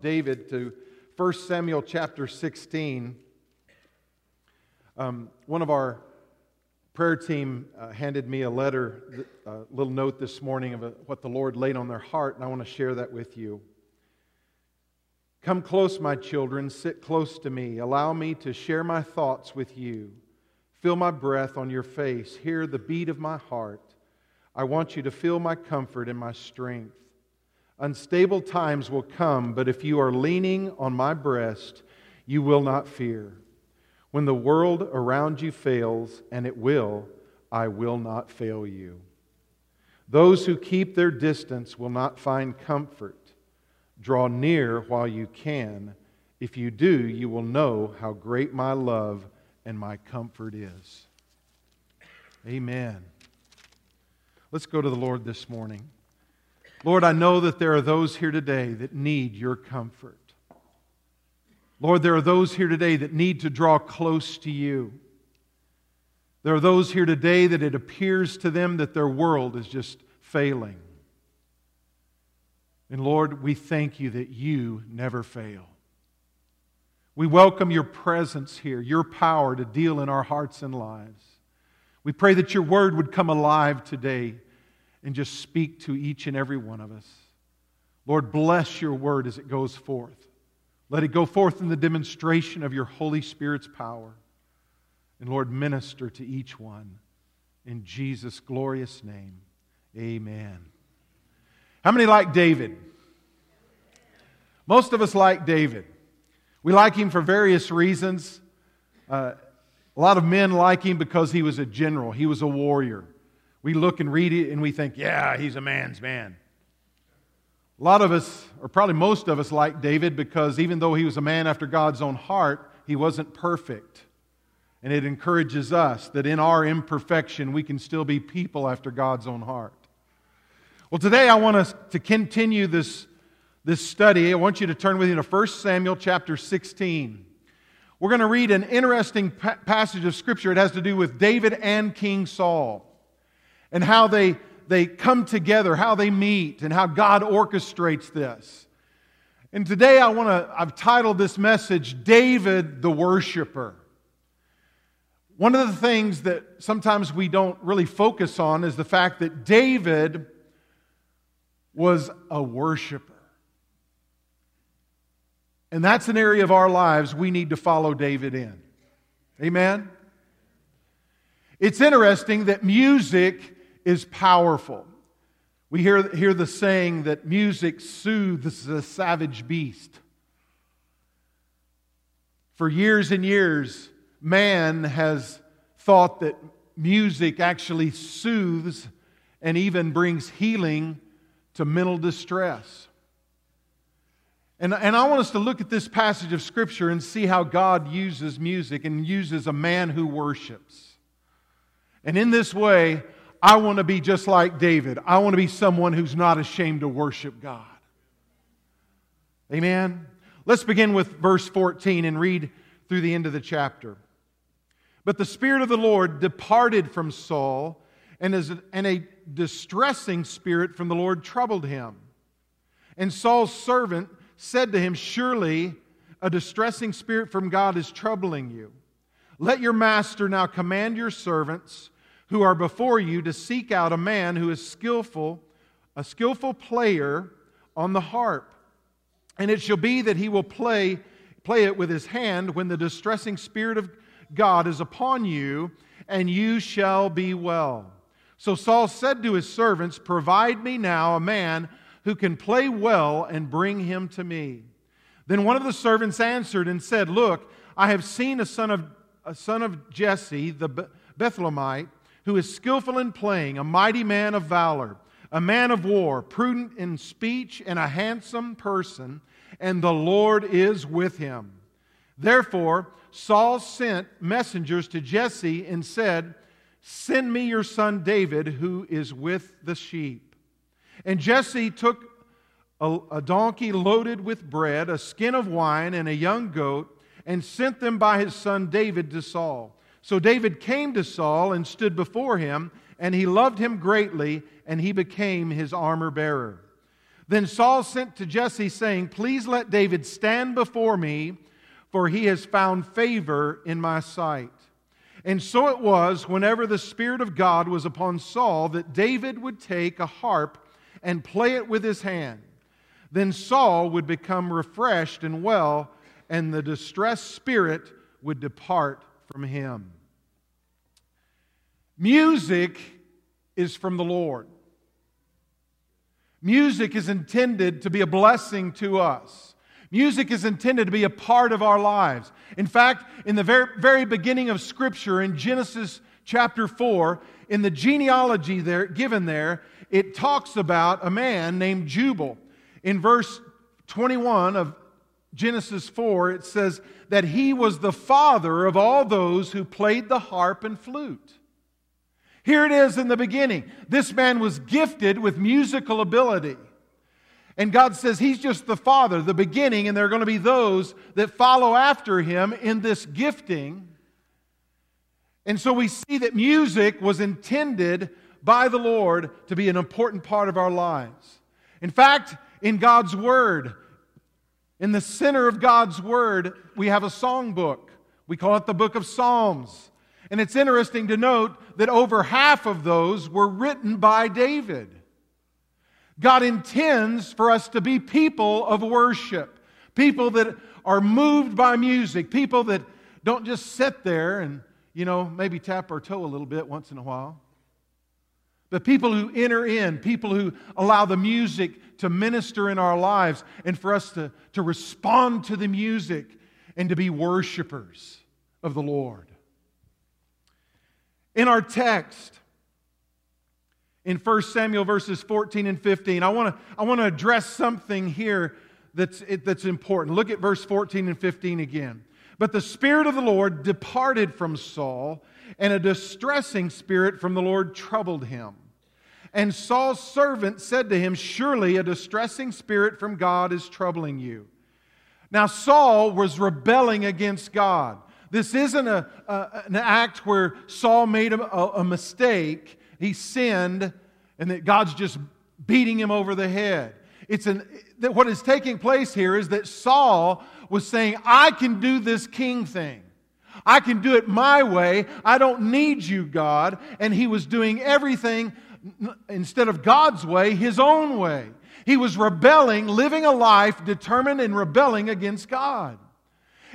David to 1 Samuel chapter 16. Um, one of our prayer team uh, handed me a letter, a little note this morning of a, what the Lord laid on their heart, and I want to share that with you. Come close, my children, sit close to me. Allow me to share my thoughts with you. Feel my breath on your face. Hear the beat of my heart. I want you to feel my comfort and my strength. Unstable times will come, but if you are leaning on my breast, you will not fear. When the world around you fails, and it will, I will not fail you. Those who keep their distance will not find comfort. Draw near while you can. If you do, you will know how great my love and my comfort is. Amen. Let's go to the Lord this morning. Lord, I know that there are those here today that need your comfort. Lord, there are those here today that need to draw close to you. There are those here today that it appears to them that their world is just failing. And Lord, we thank you that you never fail. We welcome your presence here, your power to deal in our hearts and lives. We pray that your word would come alive today and just speak to each and every one of us. Lord, bless your word as it goes forth. Let it go forth in the demonstration of your Holy Spirit's power. And Lord, minister to each one. In Jesus' glorious name, amen. How many like David? Most of us like David. We like him for various reasons. Uh, a lot of men like him because he was a general, he was a warrior. We look and read it and we think, yeah, he's a man's man. A lot of us, or probably most of us, like David because even though he was a man after God's own heart, he wasn't perfect. And it encourages us that in our imperfection, we can still be people after God's own heart. Well, today I want us to continue this, this study. I want you to turn with me to 1 Samuel chapter 16. We're going to read an interesting pa- passage of Scripture. It has to do with David and King Saul and how they, they come together, how they meet, and how God orchestrates this. And today I want to, I've titled this message, David the Worshipper. One of the things that sometimes we don't really focus on is the fact that David was a worshiper. And that's an area of our lives we need to follow David in. Amen? It's interesting that music is powerful. We hear, hear the saying that music soothes the savage beast. For years and years, man has thought that music actually soothes and even brings healing to mental distress. And, and I want us to look at this passage of Scripture and see how God uses music and uses a man who worships. And in this way, I want to be just like David. I want to be someone who's not ashamed to worship God. Amen. Let's begin with verse 14 and read through the end of the chapter. But the Spirit of the Lord departed from Saul, and, a distressing spirit from the Lord troubled him. And Saul's servant said to him, Surely a distressing spirit from God is troubling you. Let your master now command your servants who are before you to seek out a man who is skillful, a skillful player on the harp. And it shall be that he will play, play it with his hand when the distressing spirit of God is upon you, and you shall be well. So Saul said to his servants, Provide me now a man who can play well and bring him to me. Then one of the servants answered and said, Look, I have seen a son of, a son of Jesse, the Bethlehemite who is skillful in playing, a mighty man of valor, a man of war, prudent in speech, and a handsome person, and the Lord is with him. Therefore, Saul sent messengers to Jesse and said, Send me your son David, who is with the sheep. And Jesse took a, a, donkey loaded with bread, a skin of wine, and a young goat, and sent them by his son David to Saul. So David came to Saul and stood before him, and he loved him greatly, and he became his armor bearer. Then Saul sent to Jesse, saying, Please let David stand before me, for he has found favor in my sight. And so it was, whenever the Spirit of God was upon Saul, that David would take a harp and play it with his hand. Then Saul would become refreshed and well, and the distressed spirit would depart from him. Music is from the Lord. Music is intended to be a blessing to us. Music is intended to be a part of our lives. In fact, in the very, very beginning of Scripture, in Genesis chapter 4, in the genealogy there, given there, it talks about a man named Jubal. In verse 21 of Genesis 4, it says that he was the father of all those who played the harp and flute. Here it is in the beginning. This man was gifted with musical ability. And God says he's just the father, the beginning, and there are going to be those that follow after him in this gifting. And so we see that music was intended by the Lord to be an important part of our lives. In fact, in God's Word, in the center of God's Word, we have a songbook. We call it the Book of Psalms. And it's interesting to note that over half of those were written by David. God intends for us to be people of worship, people that are moved by music, people that don't just sit there and, you know, maybe tap our toe a little bit once in a while. But people who enter in, people who allow the music to minister in our lives and for us to, to respond to the music and to be worshipers of the Lord in our text in 1 Samuel verses 14 and 15. I want to I want to address something here that's, that's important. Look at verse 14 and 15 again. But the Spirit of the Lord departed from Saul, and a distressing spirit from the Lord troubled him. And Saul's servant said to him, Surely a distressing spirit from God is troubling you. Now, Saul was rebelling against God. This isn't a, a, an act where Saul made a, a mistake, he sinned, and that God's just beating him over the head. It's an, that what is taking place here is that Saul was saying, I can do this king thing. I can do it my way. I don't need you, God. And he was doing everything instead of God's way, his own way. He was rebelling, living a life determined in rebelling against God.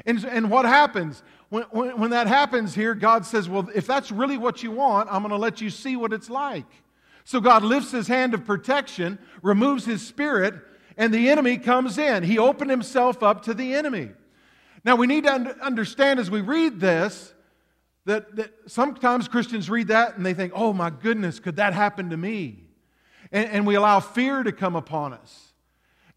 And, and what happens? When, when, when that happens here, God says, Well, if that's really what you want, I'm going to let you see what it's like. So God lifts his hand of protection, removes his spirit, and the enemy comes in. He opened himself up to the enemy. Now, we need to understand as we read this that, that sometimes Christians read that and they think, oh my goodness, could that happen to me? And, and we allow fear to come upon us.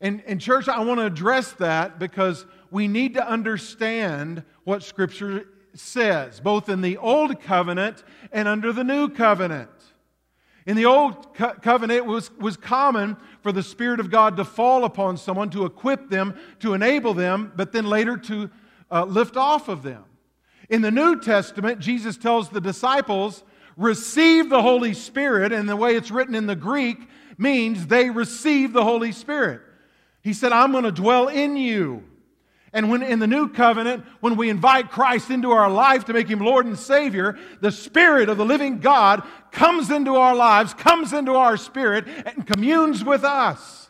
And, and, church, I want to address that because we need to understand what Scripture says, both in the Old Covenant and under the New Covenant. In the Old co- Covenant, it was, was common for the Spirit of God to fall upon someone, to equip them, to enable them, but then later to uh, lift off of them. In the New Testament, Jesus tells the disciples, receive the Holy Spirit, and the way it's written in the Greek means they receive the Holy Spirit. He said, I'm going to dwell in you. And when in the new covenant, when we invite Christ into our life to make him Lord and Savior, the Spirit of the living God comes into our lives, comes into our spirit, and communes with us.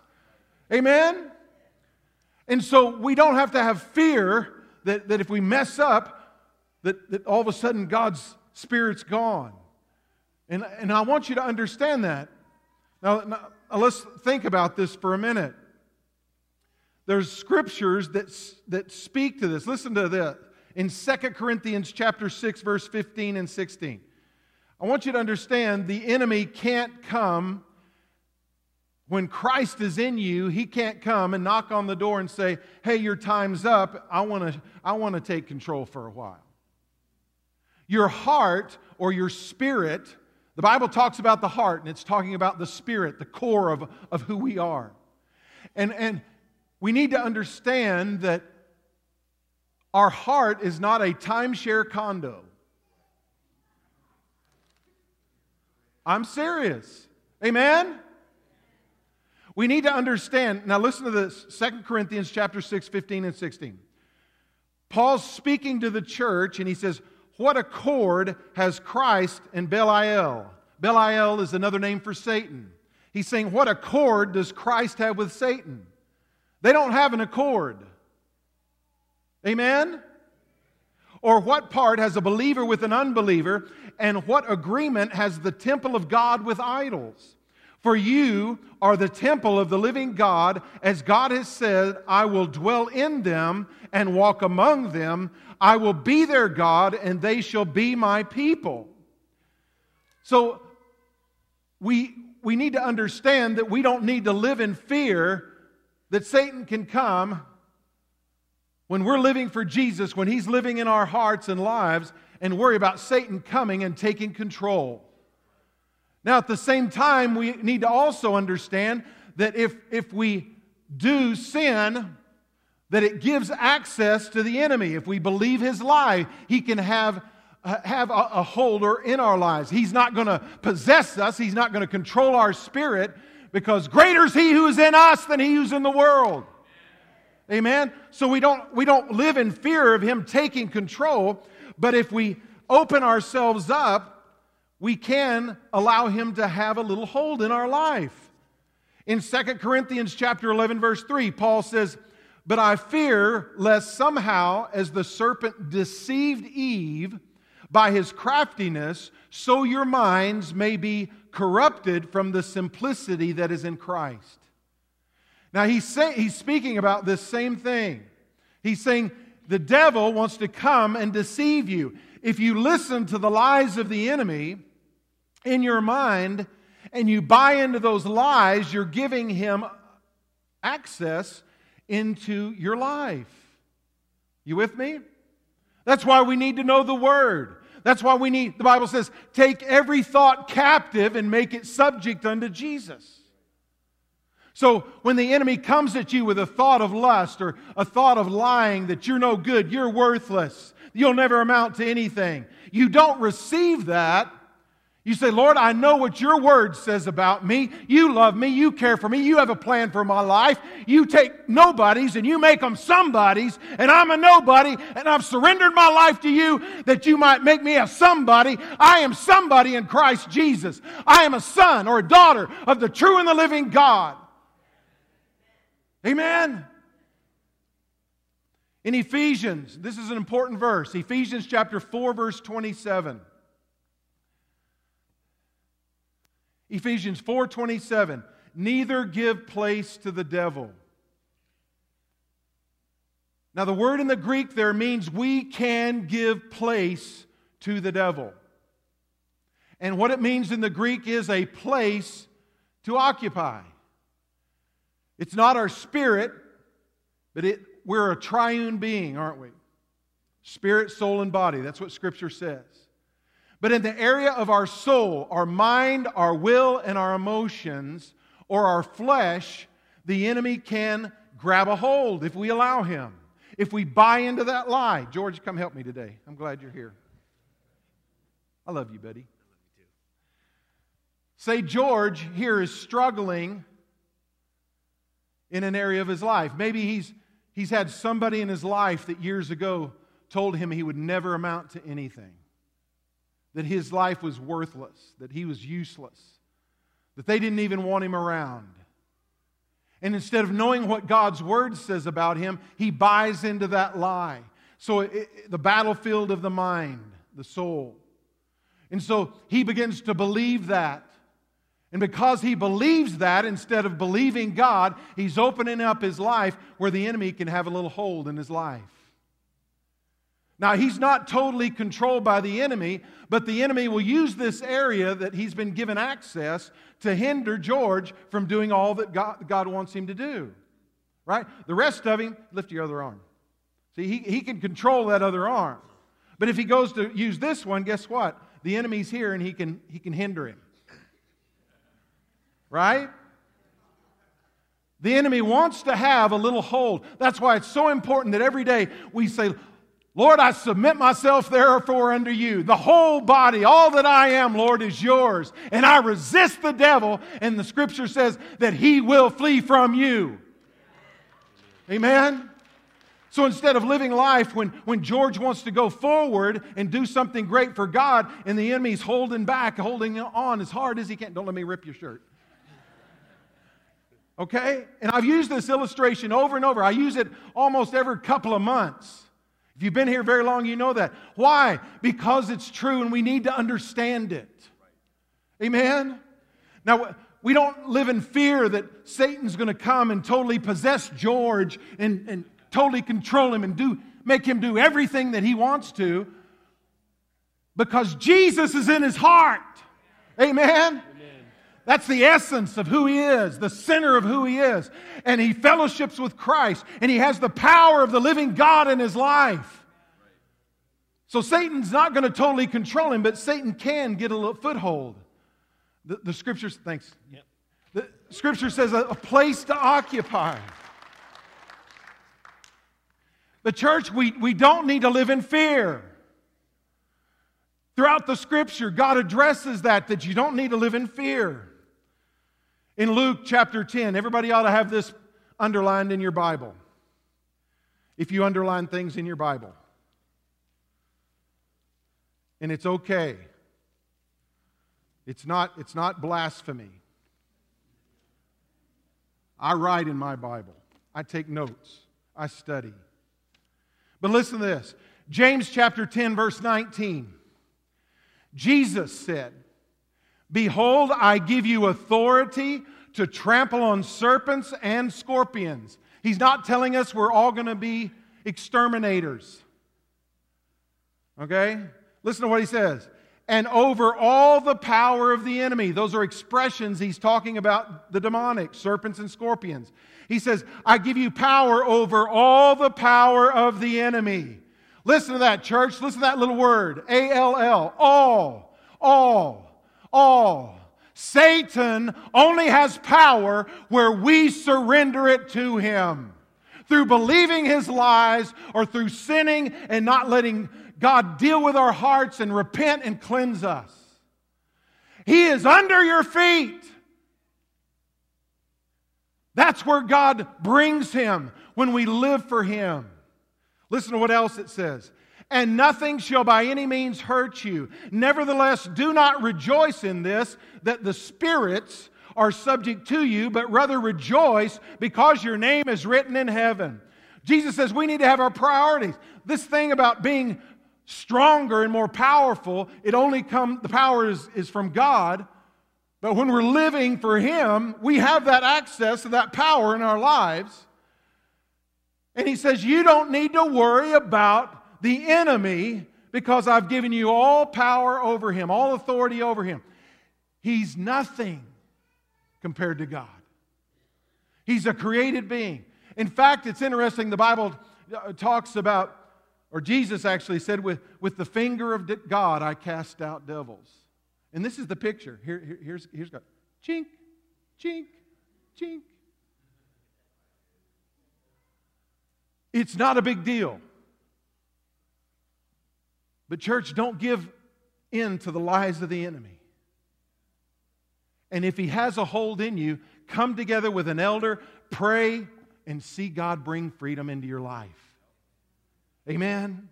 Amen? And so we don't have to have fear that, that if we mess up, that, that all of a sudden God's Spirit's gone. And, and I want you to understand that. Now, now let's think about this for a minute. There's scriptures that, that speak to this. Listen to this in 2 Corinthians chapter 6 verse 15 and 16. I want you to understand the enemy can't come when Christ is in you, he can't come and knock on the door and say, "Hey, your time's up. I want to I want to take control for a while." Your heart or your spirit, the Bible talks about the heart and it's talking about the spirit, the core of, of who we are. And and we need to understand that our heart is not a timeshare condo. I'm serious. Amen? We need to understand. Now listen to this 2 Corinthians chapter 6, 15 and 16. Paul's speaking to the church and he says, What accord has Christ and Belial? Belial is another name for Satan. He's saying, What accord does Christ have with Satan? They don't have an accord. Amen? Or what part has a believer with an unbeliever, and what agreement has the temple of God with idols? For you are the temple of the living God, as God has said, I will dwell in them and walk among them. I will be their God, and they shall be my people. So we, we need to understand that we don't need to live in fear that Satan can come when we're living for Jesus, when he's living in our hearts and lives, and worry about Satan coming and taking control. Now, at the same time, we need to also understand that if, if we do sin, that it gives access to the enemy. If we believe his lie, he can have, have a, a holder in our lives. He's not going to possess us, he's not going to control our spirit, because greater is he who is in us than he who's in the world. Amen. So we don't we don't live in fear of him taking control, but if we open ourselves up, we can allow him to have a little hold in our life. In 2 Corinthians chapter 11 verse 3, Paul says, "But I fear lest somehow as the serpent deceived Eve by his craftiness, so your minds may be corrupted from the simplicity that is in Christ." Now, he's, say, he's speaking about this same thing. He's saying the devil wants to come and deceive you. If you listen to the lies of the enemy in your mind and you buy into those lies, you're giving him access into your life. You with me? That's why we need to know the Word. That's why we need, the Bible says, take every thought captive and make it subject unto Jesus. So when the enemy comes at you with a thought of lust or a thought of lying that you're no good, you're worthless, you'll never amount to anything, you don't receive that. You say, Lord, I know what your word says about me. You love me. You care for me. You have a plan for my life. You take nobodies and you make them somebodies, and I'm a nobody, and I've surrendered my life to you that you might make me a somebody. I am somebody in Christ Jesus. I am a son or a daughter of the true and the living God. Amen. In Ephesians, this is an important verse. Ephesians chapter 4 verse 27. Ephesians 4:27, neither give place to the devil. Now the word in the Greek there means we can give place to the devil. And what it means in the Greek is a place to occupy. It's not our spirit, but it, we're a triune being, aren't we? Spirit, soul, and body. That's what Scripture says. But in the area of our soul, our mind, our will, and our emotions, or our flesh, the enemy can grab a hold if we allow him. If we buy into that lie. George, come help me today. I'm glad you're here. I love you, buddy. Say, George here is struggling in an area of his life. Maybe he's, he's had somebody in his life that years ago told him he would never amount to anything, that his life was worthless, that he was useless, that they didn't even want him around. And instead of knowing what God's word says about him, he buys into that lie. So, it, the battlefield of the mind, the soul. And so he begins to believe that. And because he believes that instead of believing God, he's opening up his life where the enemy can have a little hold in his life. Now, he's not totally controlled by the enemy, but the enemy will use this area that he's been given access to hinder George from doing all that God, God wants him to do. Right? The rest of him, lift your other arm. See, he, he can control that other arm. But if he goes to use this one, guess what? The enemy's here and he can, he can hinder him. Right? The enemy wants to have a little hold. That's why it's so important that every day we say, Lord, I submit myself therefore unto you. The whole body, all that I am, Lord, is yours. And I resist the devil. And the scripture says that he will flee from you. Amen? So instead of living life when, when George wants to go forward and do something great for God and the enemy's holding back, holding on as hard as he can, don't let me rip your shirt. Okay? And I've used this illustration over and over. I use it almost every couple of months. If you've been here very long, you know that. Why? Because it's true and we need to understand it. Amen? Now, we don't live in fear that Satan's going to come and totally possess George and, and totally control him and do, make him do everything that he wants to because Jesus is in his heart. Amen? That's the essence of who he is, the center of who he is. And he fellowships with Christ, and he has the power of the living God in his life. So Satan's not going to totally control him, but Satan can get a little foothold. The, the scriptures, thanks. Yep. The scripture says a, a place to occupy. The church, we, we don't need to live in fear. Throughout the scripture, God addresses that, that you don't need to live in fear. In Luke chapter 10, everybody ought to have this underlined in your Bible. If you underline things in your Bible. And it's okay. It's not, it's not blasphemy. I write in my Bible. I take notes. I study. But listen to this James chapter 10, verse 19. Jesus said, Behold, I give you authority to trample on serpents and scorpions. He's not telling us we're all going to be exterminators. Okay? Listen to what he says. And over all the power of the enemy. Those are expressions he's talking about the demonic, serpents and scorpions. He says, I give you power over all the power of the enemy. Listen to that, church. Listen to that little word A L L. All all, all. Satan only has power where we surrender it to him. Through believing his lies or through sinning and not letting God deal with our hearts and repent and cleanse us. He is under your feet. That's where God brings him when we live for him. Listen to what else it says and nothing shall by any means hurt you. Nevertheless, do not rejoice in this, that the spirits are subject to you, but rather rejoice because your name is written in heaven. Jesus says we need to have our priorities. This thing about being stronger and more powerful, it only come the power is, is from God. But when we're living for Him, we have that access to that power in our lives. And He says, You don't need to worry about the enemy because I've given you all power over him, all authority over him. He's nothing compared to God. He's a created being. In fact, it's interesting, the Bible uh, talks about, or Jesus actually said, with, with the finger of God I cast out devils. And this is the picture. Here, here, here's, here's God. Chink, chink, chink. It's not a big deal. But, church, don't give in to the lies of the enemy. And if he has a hold in you, come together with an elder, pray, and see God bring freedom into your life. Amen.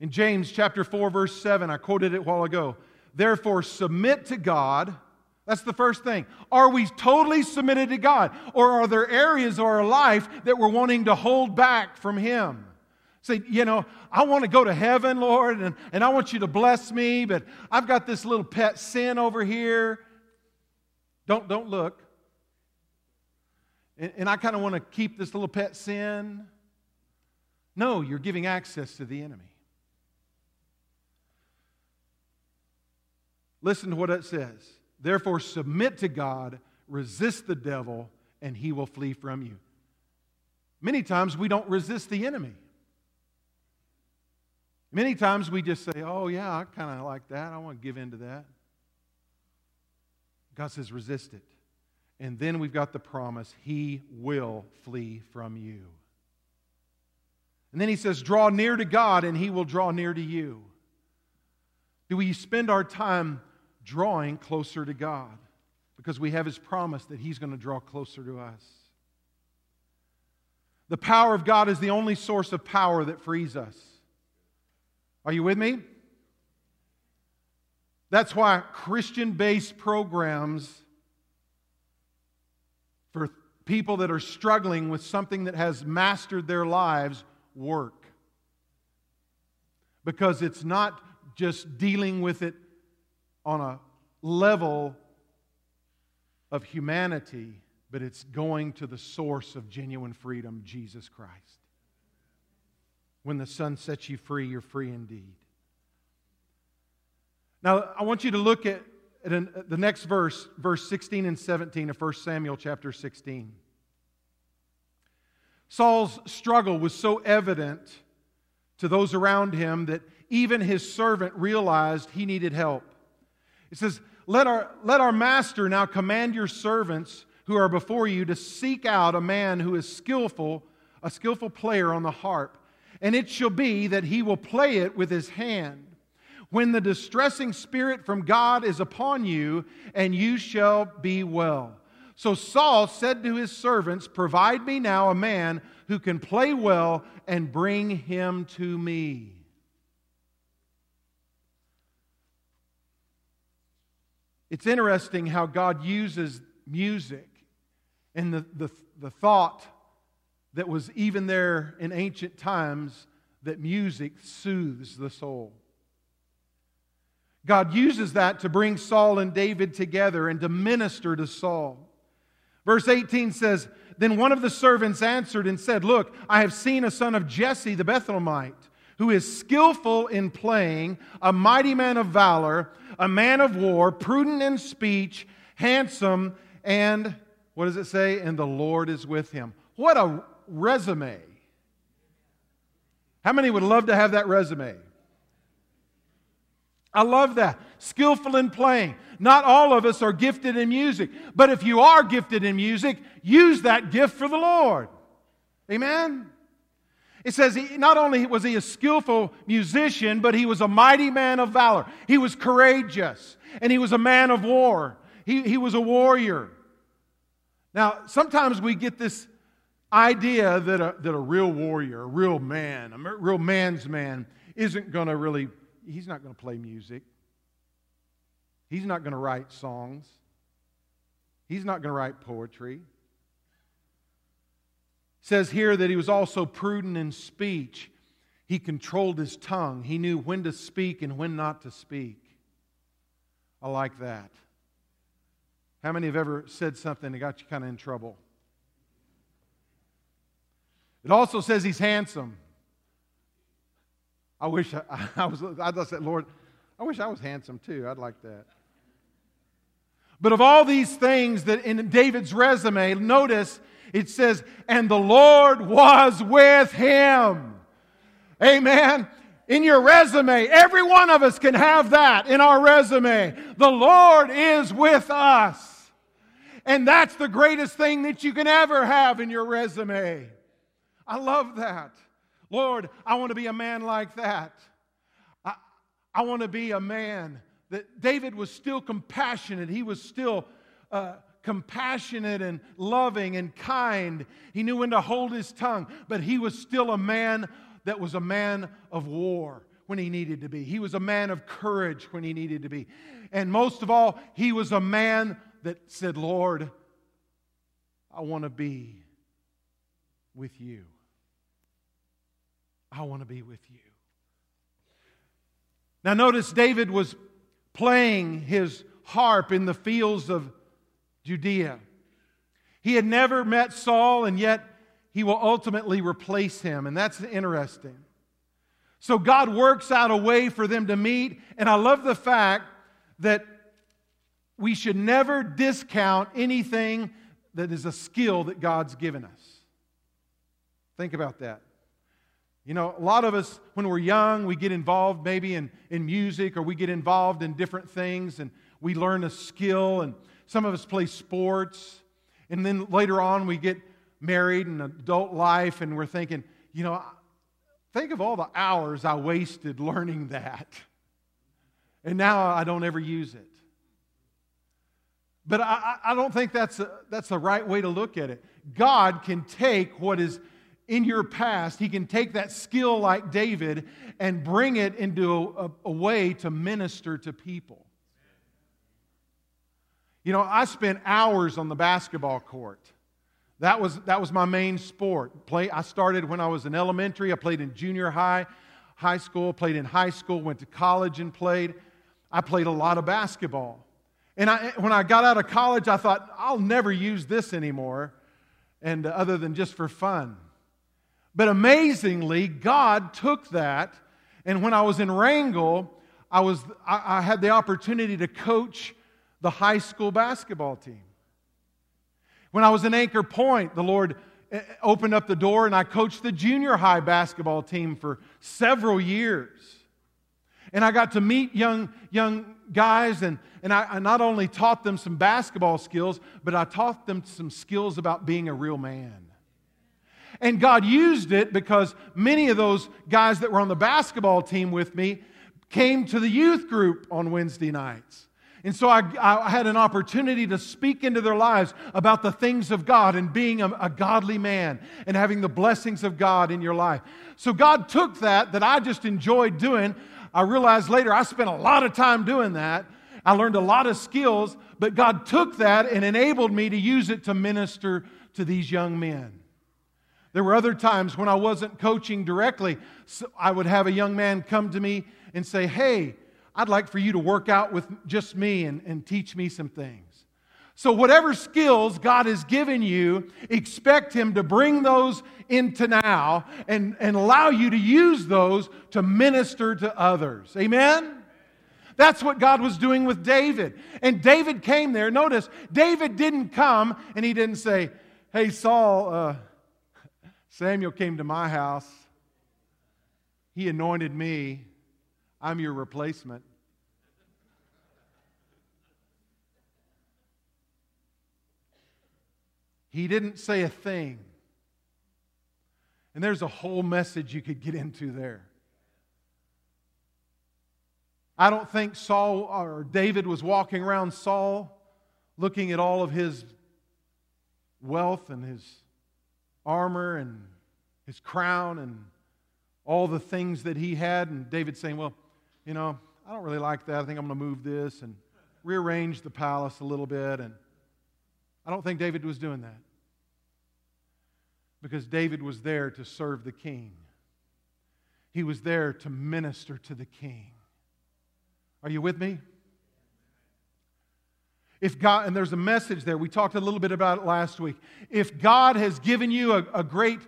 In James chapter 4 verse 7, I quoted it a while ago. Therefore submit to God. That's the first thing. Are we totally submitted to God or are there areas of our life that we're wanting to hold back from him? Say, you know, I want to go to heaven, Lord, and, and I want you to bless me, but I've got this little pet sin over here. Don't, don't look. And, and I kind of want to keep this little pet sin. No, you're giving access to the enemy. Listen to what it says. Therefore, submit to God, resist the devil, and he will flee from you. Many times we don't resist the enemy. Many times we just say, oh, yeah, I kind of like that. I want to give in to that. God says, resist it. And then we've got the promise, He will flee from you. And then he says, Draw near to God, and he will draw near to you. Do we spend our time drawing closer to God? Because we have his promise that he's going to draw closer to us. The power of God is the only source of power that frees us. Are you with me? That's why Christian based programs for people that are struggling with something that has mastered their lives work. Because it's not just dealing with it on a level of humanity, but it's going to the source of genuine freedom, Jesus Christ. When the Son sets you free, you're free indeed. Now, I want you to look at, at an, the next verse, verse 16 and 17 of 1 Samuel chapter 16. Saul's struggle was so evident to those around him that even his servant realized he needed help. It says, let our, let our master now command your servants who are before you to seek out a man who is skillful, a skillful player on the harp. And it shall be that he will play it with his hand. When the distressing spirit from God is upon you, and you shall be well. So Saul said to his servants, Provide me now a man who can play well, and bring him to me. It's interesting how God uses music and the, the, the thought that was even there in ancient times that music soothes the soul. God uses that to bring Saul and David together and to minister to Saul. Verse 18 says, Then one of the servants answered and said, Look, I have seen a son of Jesse the Bethlehemite, who is skillful in playing, a mighty man of valor, a man of war, prudent in speech, handsome, and what does it say? And the Lord is with him. What a resume. How many would love to have that resume? I love that. Skillful in playing. Not all of us are gifted in music, but if you are gifted in music, use that gift for the Lord. Amen? It says he, not only was he a skillful musician, but he was a mighty man of valor. He was courageous, and he was a man of war. He, he was a warrior. Now, sometimes we get this idea that a, that a real warrior, a real man, a real man's man, isn't going to really, he's not going to play music. He's not going to write songs. He's not going to write poetry says here that he was also prudent in speech. He controlled his tongue. He knew when to speak and when not to speak. I like that. How many have ever said something that got you kind of in trouble? It also says he's handsome. I wish I, I was, I just said, Lord, I wish I was handsome too. I'd like that. But of all these things that in David's resume, notice it says, and the Lord was with him. Amen. In your resume, every one of us can have that in our resume. The Lord is with us. And that's the greatest thing that you can ever have in your resume. I love that. Lord, I want to be a man like that. I, I want to be a man that David was still compassionate. He was still uh, compassionate and loving and kind. He knew when to hold his tongue, but he was still a man that was a man of war when he needed to be. He was a man of courage when he needed to be. And most of all, he was a man that said, Lord, I want to be with you. I want to be with you. Now, notice David was playing his harp in the fields of Judea. He had never met Saul, and yet he will ultimately replace him, and that's interesting. So God works out a way for them to meet, and I love the fact that we should never discount anything that is a skill that God's given us. Think about that. You know, a lot of us, when we're young, we get involved maybe in, in music or we get involved in different things and we learn a skill. And some of us play sports. And then later on, we get married and adult life, and we're thinking, you know, think of all the hours I wasted learning that. And now I don't ever use it. But I, I don't think that's, a, that's the right way to look at it. God can take what is in your past, He can take that skill like David and bring it into a, a way to minister to people. You know, I spent hours on the basketball court. That was, that was my main sport. Play, I started when I was in elementary. I played in junior high, high school, played in high school, went to college and played. I played a lot of basketball. And I, when I got out of college, I thought, I'll never use this anymore, and uh, other than just for fun. But amazingly, God took that, and when I was in Wrangell, I, was, I, I had the opportunity to coach the high school basketball team. When I was in Anchor Point, the Lord eh, opened up the door and I coached the junior high basketball team for several years. And I got to meet young, young guys, and, and I, I not only taught them some basketball skills, but I taught them some skills about being a real man. And God used it because many of those guys that were on the basketball team with me came to the youth group on Wednesday nights. And so I, I, had an opportunity to speak into their lives about the things of God and being a, a, godly man and having the blessings of God in your life. So God took that, that I just enjoyed doing. I realized later I spent a lot of time doing that. I learned a lot of skills, but God took that and enabled me to use it to minister to these young men. There were other times when I wasn't coaching directly, so I would have a young man come to me and say, Hey, I'd like for you to work out with just me and, and teach me some things. So, whatever skills God has given you, expect Him to bring those into now and, and allow you to use those to minister to others. Amen? That's what God was doing with David. And David came there. Notice, David didn't come and he didn't say, Hey, Saul, uh, Samuel came to my house. He anointed me. I'm your replacement. He didn't say a thing. And there's a whole message you could get into there. I don't think Saul or David was walking around Saul looking at all of his wealth and his armor and his crown and all the things that he had. And David saying, Well, you know, I don't really like that. I think I'm going to move this and rearrange the palace a little bit. And I don't think David was doing that because David was there to serve the king, he was there to minister to the king. Are you with me? If God, and there's a message there, we talked a little bit about it last week. If God has given you a, a great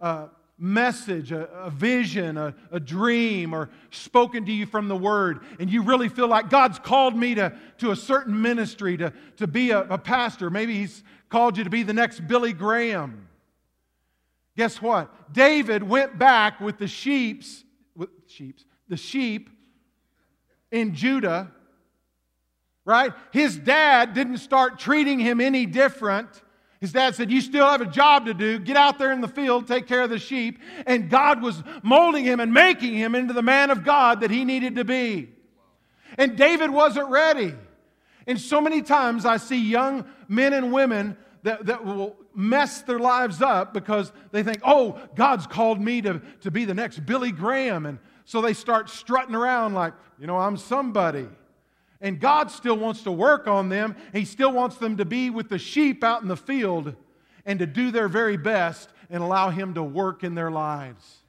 uh, message, a, a vision, a, a, dream, or spoken to you from the Word, and you really feel like God's called me to, to a certain ministry, to, to be a, a pastor, maybe He's called you to be the next Billy Graham. Guess what? David went back with the sheep's, with sheep's, the sheep in Judah, right? His dad didn't start treating him any different his dad said, You still have a job to do. Get out there in the field, take care of the sheep. And God was molding him and making him into the man of God that he needed to be. And David wasn't ready. And so many times I see young men and women that, that will mess their lives up because they think, oh, God's called me to, to be the next Billy Graham. And so they start strutting around like, you know, I'm somebody. And God still wants to work on them. He still wants them to be with the sheep out in the field and to do their very best and allow Him to work in their lives.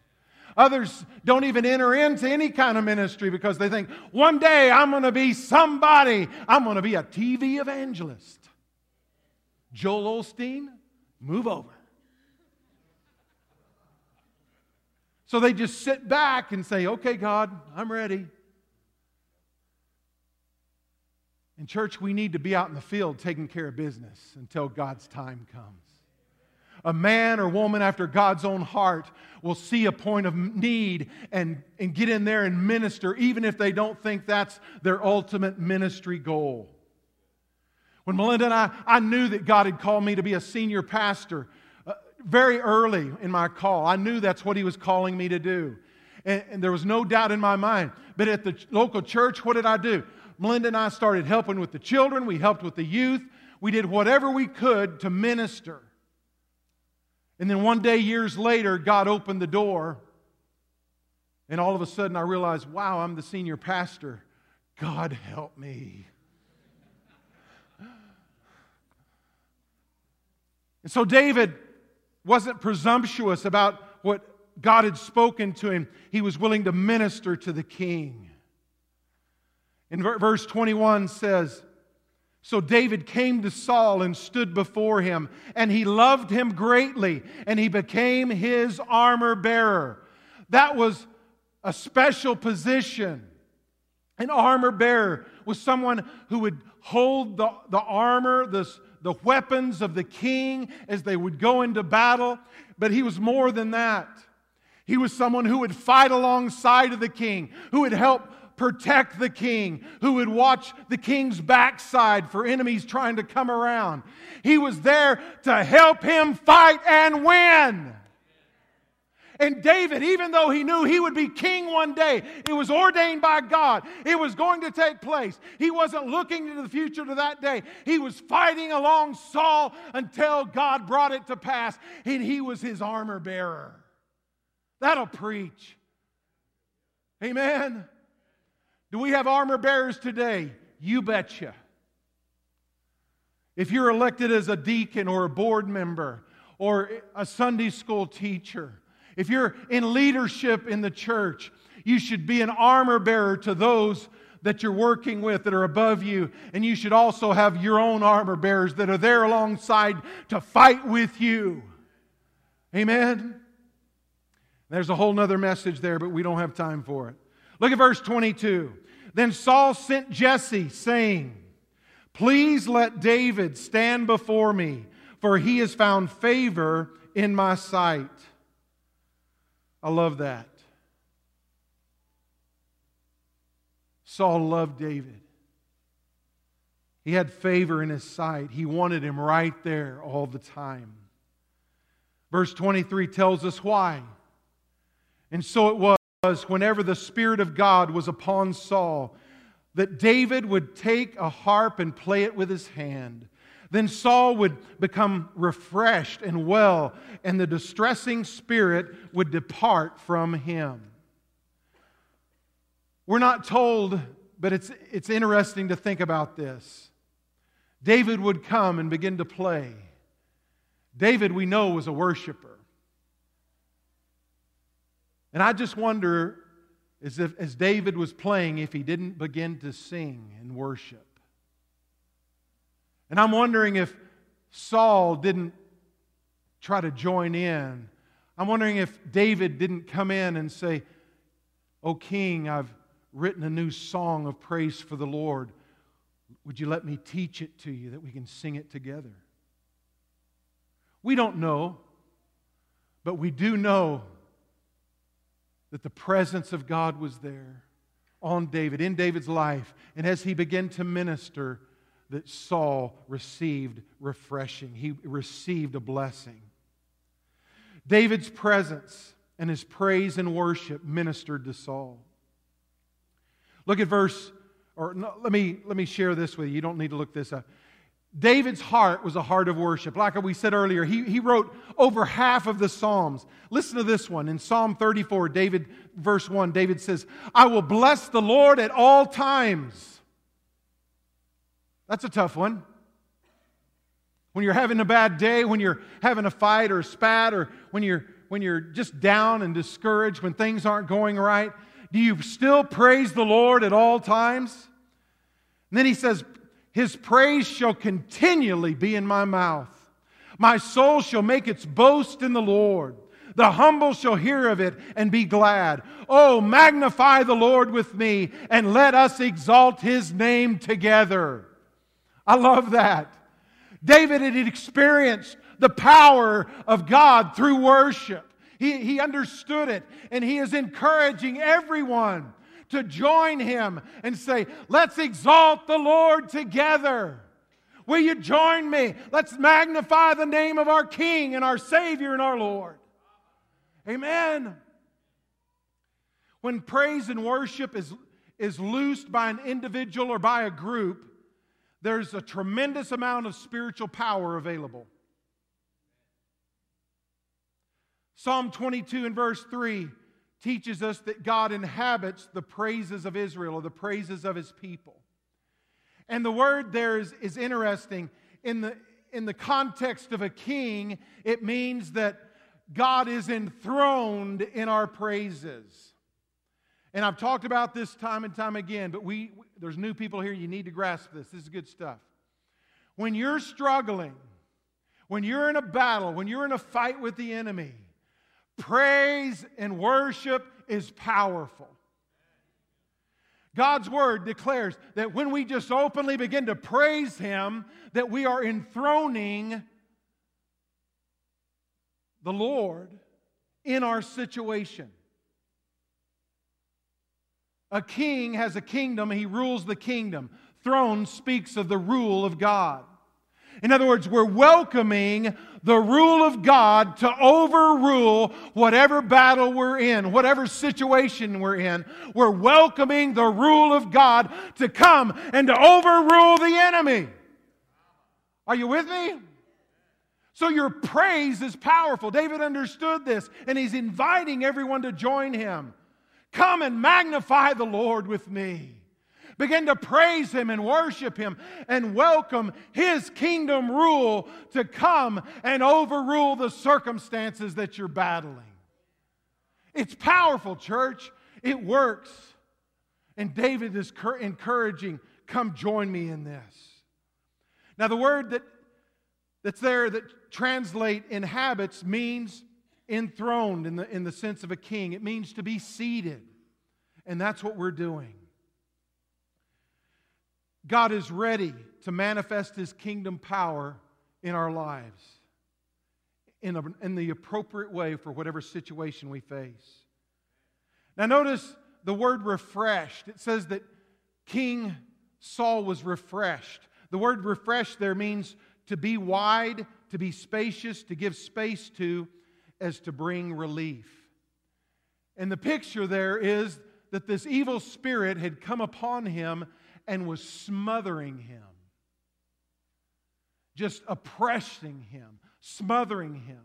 Others don't even enter into any kind of ministry because they think, one day I'm going to be somebody. I'm going to be a TV evangelist. Joel Osteen, move over. So they just sit back and say, okay, God, I'm ready. In church, we need to be out in the field taking care of business until God's time comes. A man or woman after God's own heart will see a point of need and, and get in there and minister, even if they don't think that's their ultimate ministry goal. When Melinda and I, I knew that God had called me to be a senior pastor uh, very early in my call. I knew that's what He was calling me to do. and, and there was no doubt in my mind. But at the local church, what did I do? Melinda and I started helping with the children, we helped with the youth, we did whatever we could to minister. And then one day, years later, God opened the door, and all of a sudden I realized, wow, I'm the senior pastor. God help me. And so David wasn't presumptuous about what God had spoken to him. He was willing to minister to the king. In verse 21 says, So David came to Saul and stood before him, and he loved him greatly, and he became his armor bearer. That was a special position. An armor bearer was someone who would hold the, the armor, the, the weapons of the king as they would go into battle. But he was more than that. He was someone who would fight alongside of the king, who would help protect the king, who would watch the king's backside for enemies trying to come around. He was there to help him fight and win. And David, even though he knew he would be king one day, it was ordained by God. It was going to take place. He wasn't looking into the future to that day. He was fighting along Saul until God brought it to pass, and he was his armor bearer. That'll preach. Amen. Do we have armor bearers today? You betcha. If you're elected as a deacon or a board member or a Sunday school teacher, if you're in leadership in the church, you should be an armor bearer to those that you're working with that are above you. And you should also have your own armor bearers that are there alongside to fight with you. Amen. There's a whole nother message there, but we don't have time for it. Look at verse 22. Then Saul sent Jesse, saying, Please let David stand before me, for he has found favor in my sight. I love that. Saul loved David. He had favor in his sight. He wanted him right there all the time. Verse 23 tells us why. And so it was whenever the Spirit of God was upon Saul that David would take a harp and play it with his hand. Then Saul would become refreshed and well, and the distressing spirit would depart from him. We're not told, but it's, it's interesting to think about this. David would come and begin to play. David, we know, was a worshiper. And I just wonder, as, if, as David was playing, if he didn't begin to sing and worship. And I'm wondering if Saul didn't try to join in. I'm wondering if David didn't come in and say, O king, I've written a new song of praise for the Lord. Would you let me teach it to you that we can sing it together? We don't know, but we do know that the presence of God was there on David, in David's life. And as he began to minister, that Saul received refreshing. He received a blessing. David's presence and his praise and worship ministered to Saul. Look at verse, or no, let, me, let me share this with you. You don't need to look this up. David's heart was a heart of worship. Like we said earlier, he, he wrote over half of the Psalms. Listen to this one. In Psalm 34, David, verse 1, David says, I will bless the Lord at all times. That's a tough one. When you're having a bad day, when you're having a fight or a spat, or when you're, when you're just down and discouraged, when things aren't going right, do you still praise the Lord at all times? And then he says, his praise shall continually be in my mouth. My soul shall make its boast in the Lord. The humble shall hear of it and be glad. Oh, magnify the Lord with me and let us exalt his name together. I love that. David had experienced the power of God through worship. He, he understood it, and he is encouraging everyone to join him and say, Let's exalt the Lord together. Will you join me? Let's magnify the name of our King and our Savior and our Lord. Amen. when praise and worship is, is loosed by an individual or by a group, there's a tremendous amount of spiritual power available. Psalm 22 and verse 3 teaches us that God inhabits the praises of Israel or the praises of his people. And the word there is, is interesting. In the, in the context of a king, it means that God is enthroned in our praises. And I've talked about this time and time again, but we, there's new people here. You need to grasp this. This is good stuff. When you're struggling, when you're in a battle, when you're in a fight with the enemy, praise and worship is powerful. God's word declares that when we just openly begin to praise him, that we are enthroning the Lord in our situation. A king has a kingdom, he rules the kingdom. Throne speaks of the rule of God. In other words, we're welcoming the rule of God to overrule whatever battle we're in, whatever situation we're in. We're welcoming the rule of God to come and to overrule the enemy. Are you with me? So your praise is powerful. David understood this, and he's inviting everyone to join him. Come and magnify the Lord with me. Begin to praise Him and worship Him and welcome His kingdom rule to come and overrule the circumstances that you're battling. It's powerful, church. It works. And David is encouraging, come join me in this. Now, the word that, that's there that translate inhabits means enthroned in the, in the sense of a king. It means to be seated. And that's what we're doing. God is ready to manifest his kingdom power in our lives in, a, in the appropriate way for whatever situation we face. Now, notice the word refreshed. It says that King Saul was refreshed. The word refreshed there means to be wide, to be spacious, to give space to, as to bring relief. And the picture there is that this evil spirit had come upon him and was smothering him, just oppressing him, smothering him,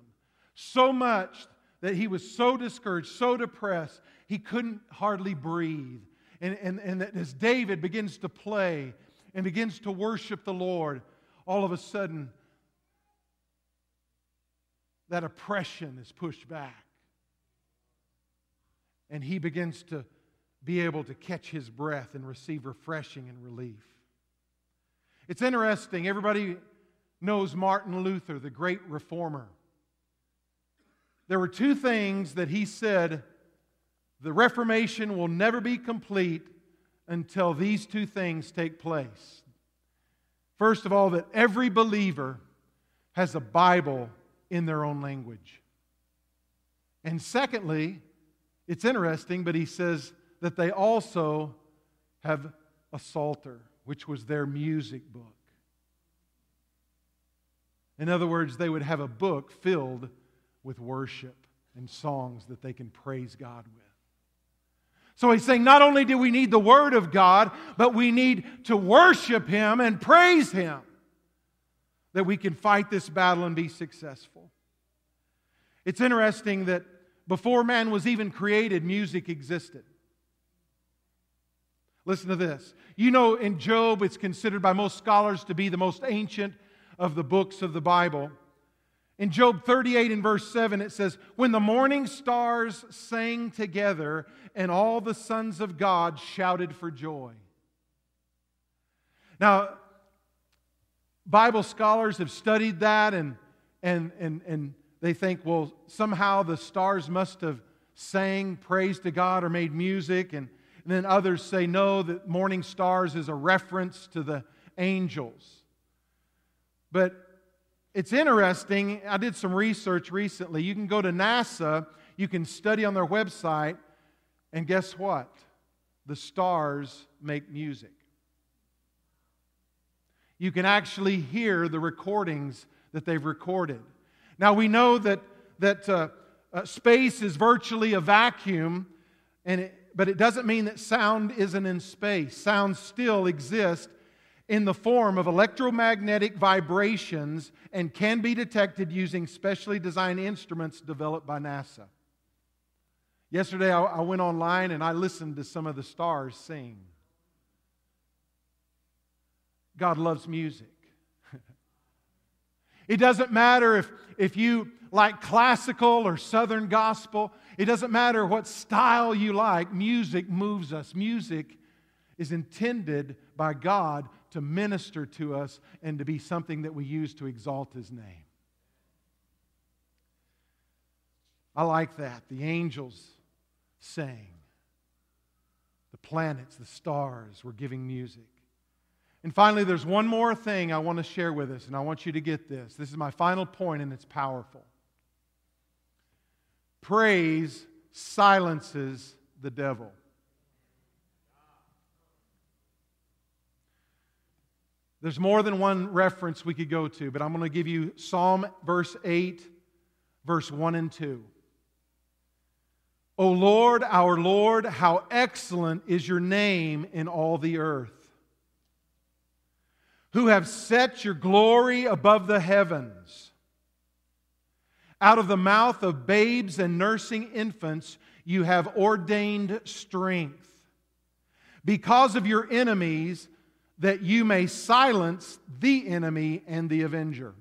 so much that he was so discouraged, so depressed, he couldn't hardly breathe. And, and, and that as David begins to play and begins to worship the Lord, all of a sudden, that oppression is pushed back. And he begins to be able to catch his breath and receive refreshing and relief. It's interesting, everybody knows Martin Luther, the great reformer. There were two things that he said the Reformation will never be complete until these two things take place. First of all, that every believer has a Bible in their own language. And secondly, it's interesting, but he says that they also have a psalter, which was their music book. In other words, they would have a book filled with worship and songs that they can praise God with. So he's saying not only do we need the Word of God, but we need to worship Him and praise Him that we can fight this battle and be successful. It's interesting that before man was even created, music existed. Listen to this. You know, in Job, it's considered by most scholars to be the most ancient of the books of the Bible. In Job 38 and verse 7, it says, When the morning stars sang together and all the sons of God shouted for joy. Now, Bible scholars have studied that and, and, and, and they think, well, somehow the stars must have sang praise to God or made music. And, and then others say, no, that morning stars is a reference to the angels. But it's interesting. I did some research recently. You can go to NASA, you can study on their website, and guess what? The stars make music. You can actually hear the recordings that they've recorded. Now, we know that, that uh, uh, space is virtually a vacuum, and it, but it doesn't mean that sound isn't in space. Sound still exists in the form of electromagnetic vibrations and can be detected using specially designed instruments developed by NASA. Yesterday, I, went online and I listened to some of the stars sing. God loves music. it doesn't matter if, if you like classical or southern gospel, it doesn't matter what style you like, music moves us. Music is intended by God to minister to us and to be something that we use to exalt His name. I like that. The angels sang, the planets, the stars were giving music. And finally, there's one more thing I want to share with us, and I want you to get this. This is my final point, and it's powerful. Praise silences the devil. There's more than one reference we could go to, but I'm going to give you Psalm verse 8, verse 1 and 2. O Lord, our Lord, how excellent is your name in all the earth, who have set your glory above the heavens. Out of the mouth of babes and nursing infants, you have ordained strength. Because of your enemies, that you may silence the enemy and the avenger.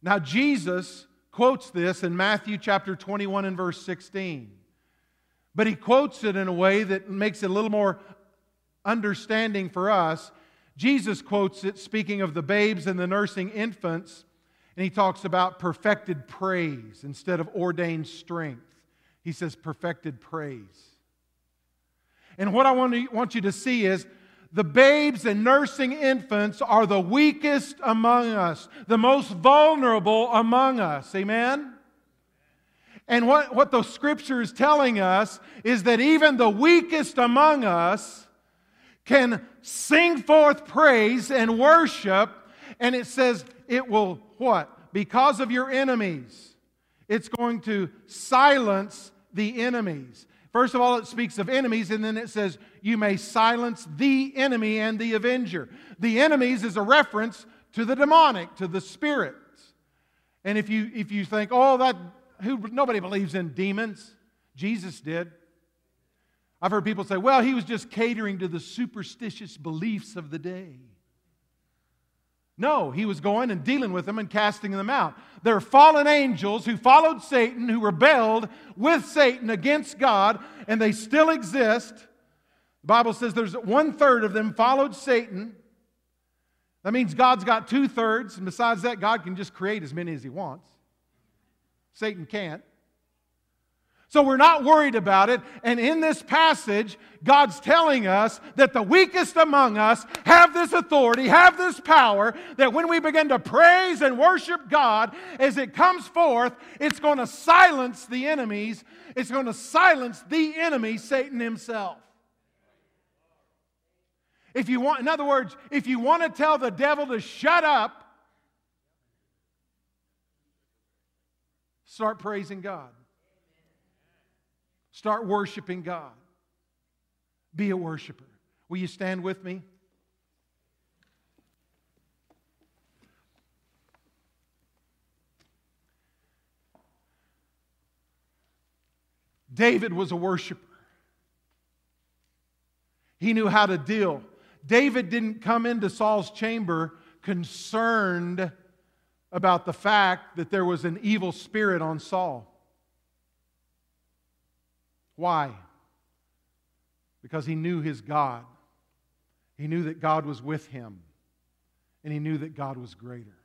Now, Jesus quotes this in Matthew chapter 21 and verse 16. But he quotes it in a way that makes it a little more understanding for us. Jesus quotes it speaking of the babes and the nursing infants, and he talks about perfected praise instead of ordained strength. He says perfected praise. And what I want, want you to see is the babes and nursing infants are the weakest among us, the most vulnerable among us. Amen? And what, what the scripture is telling us is that even the weakest among us can sing forth praise and worship, and it says it will what? Because of your enemies, it's going to silence the enemies. First of all, it speaks of enemies, and then it says, You may silence the enemy and the avenger. The enemies is a reference to the demonic, to the spirits. And if you, if you think, Oh, that, who, nobody believes in demons, Jesus did. I've heard people say, Well, he was just catering to the superstitious beliefs of the day. No, he was going and dealing with them and casting them out. They're fallen angels who followed Satan, who rebelled with Satan against God, and they still exist. The Bible says there's one third of them followed Satan. That means God's got two thirds, and besides that, God can just create as many as he wants. Satan can't. So we're not worried about it. And in this passage, God's telling us that the weakest among us have this authority, have this power, that when we begin to praise and worship God, as it comes forth, it's going to silence the enemies. It's going to silence the enemy, Satan himself. If you want, in other words, if you want to tell the devil to shut up, start praising God. Start worshiping God. Be a worshiper. Will you stand with me? David was a worshiper. He knew how to deal. David didn't come into Saul's chamber concerned about the fact that there was an evil spirit on Saul. Why? Because he knew his God. He knew that God was with him, and he knew that God was greater.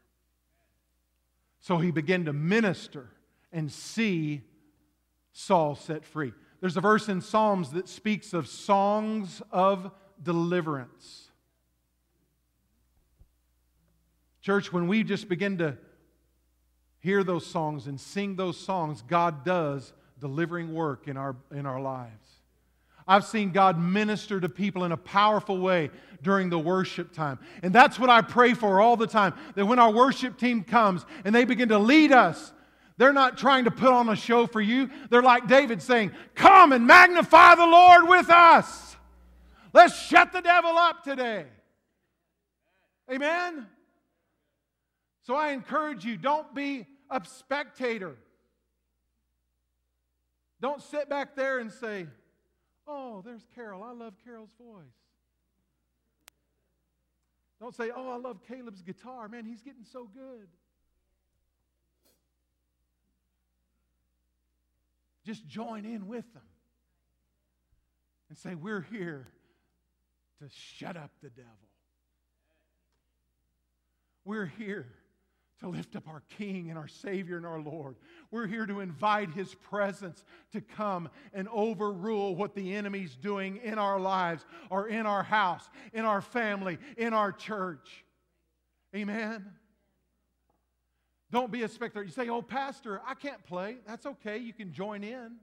So he began to minister and see Saul set free. There's a verse in Psalms that speaks of songs of deliverance. Church, when we just begin to hear those songs and sing those songs, God does delivering work in our, in our lives. I've seen God minister to people in a powerful way during the worship time. And that's what I pray for all the time that when our worship team comes and they begin to lead us, They're not trying to put on a show for you. They're like David saying, Come and magnify the Lord with us. Let's shut the devil up today. Amen? So I encourage you don't be a spectator. Don't sit back there and say, Oh, there's Carol. I love Carol's voice. Don't say, Oh, I love Caleb's guitar. Man, he's getting so good. Just join in with them and say, We're here to shut up the devil. We're here to lift up our King and our Savior and our Lord. We're here to invite His presence to come and overrule what the enemy's doing in our lives or in our house, in our family, in our church. Amen. Don't be a spectator. You say, Oh, Pastor, I can't play. That's okay. You can join in.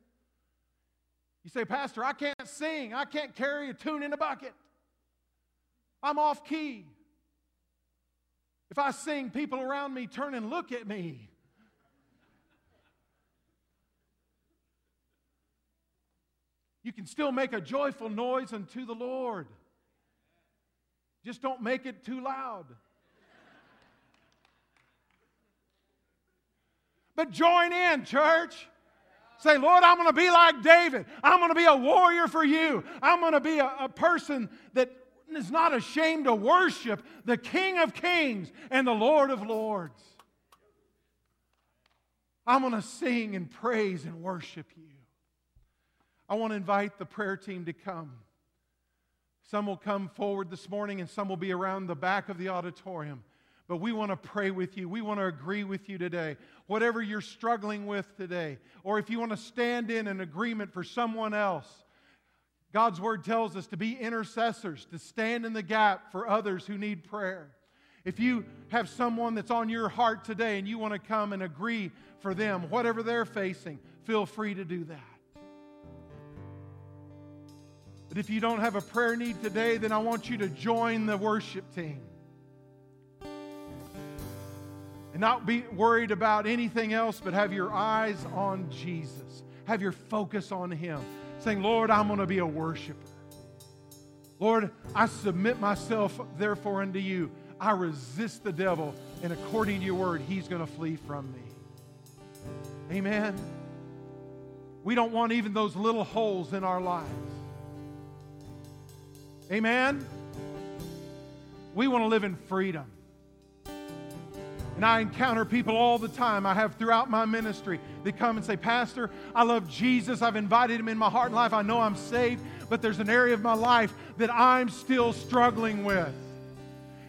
You say, Pastor, I can't sing. I can't carry a tune in a bucket. I'm off key. If I sing, people around me turn and look at me. You can still make a joyful noise unto the Lord. Just don't make it too loud. But join in, church. Say, Lord, I'm going to be like David. I'm going to be a warrior for you. I'm going to be a, a person that is not ashamed to worship the King of Kings and the Lord of Lords. I'm going to sing and praise and worship you. I want to invite the prayer team to come. Some will come forward this morning and some will be around the back of the auditorium. But we want to pray with you. We want to agree with you today. Whatever you're struggling with today, or if you want to stand in an agreement for someone else, God's word tells us to be intercessors, to stand in the gap for others who need prayer. If you have someone that's on your heart today and you want to come and agree for them, whatever they're facing, feel free to do that. But if you don't have a prayer need today, then I want you to join the worship team. And not be worried about anything else, but have your eyes on Jesus. Have your focus on Him saying, Lord, I'm going to be a worshiper. Lord, I submit myself, therefore, unto you. I resist the devil, and according to your word, he's going to flee from me. Amen. We don't want even those little holes in our lives. Amen. We want to live in freedom. And I encounter people all the time. I have throughout my ministry that come and say, Pastor, I love Jesus. I've invited him in my heart and life. I know I'm saved, but there's an area of my life that I'm still struggling with.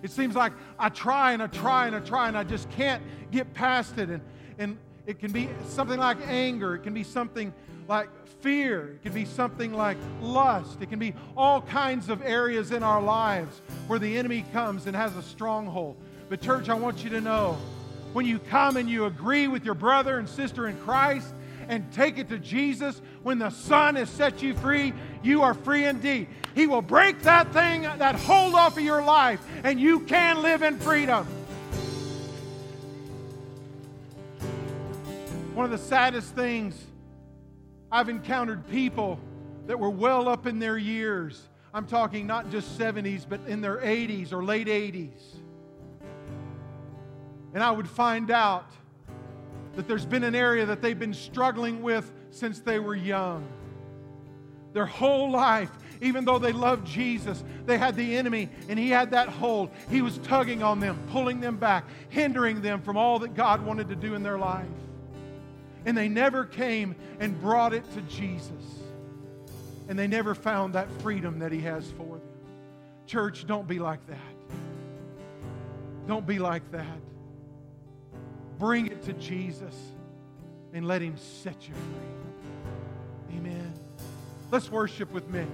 It seems like I try and I try and I try and I just can't get past it. And, and it can be something like anger, it can be something like fear, it can be something like lust, it can be all kinds of areas in our lives where the enemy comes and has a stronghold. But, church, I want you to know when you come and you agree with your brother and sister in Christ and take it to Jesus, when the Son has set you free, you are free indeed. He will break that thing, that hold off of your life, and you can live in freedom. One of the saddest things I've encountered people that were well up in their years. I'm talking not just 70s, but in their 80s or late 80s and I would find out that there's been an area that they've been struggling with since they were young. Their whole life, even though they loved Jesus, they had the enemy and he had that hold. He was tugging on them, pulling them back, hindering them from all that God wanted to do in their life. And they never came and brought it to Jesus. And they never found that freedom that he has for them. Church, don't be like that. Don't be like that. Bring it to Jesus and let Him set you free. Amen. Let's worship with Mitch.